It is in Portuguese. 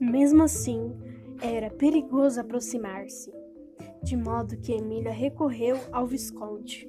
Mesmo assim, era perigoso aproximar-se, de modo que Emília recorreu ao Visconde.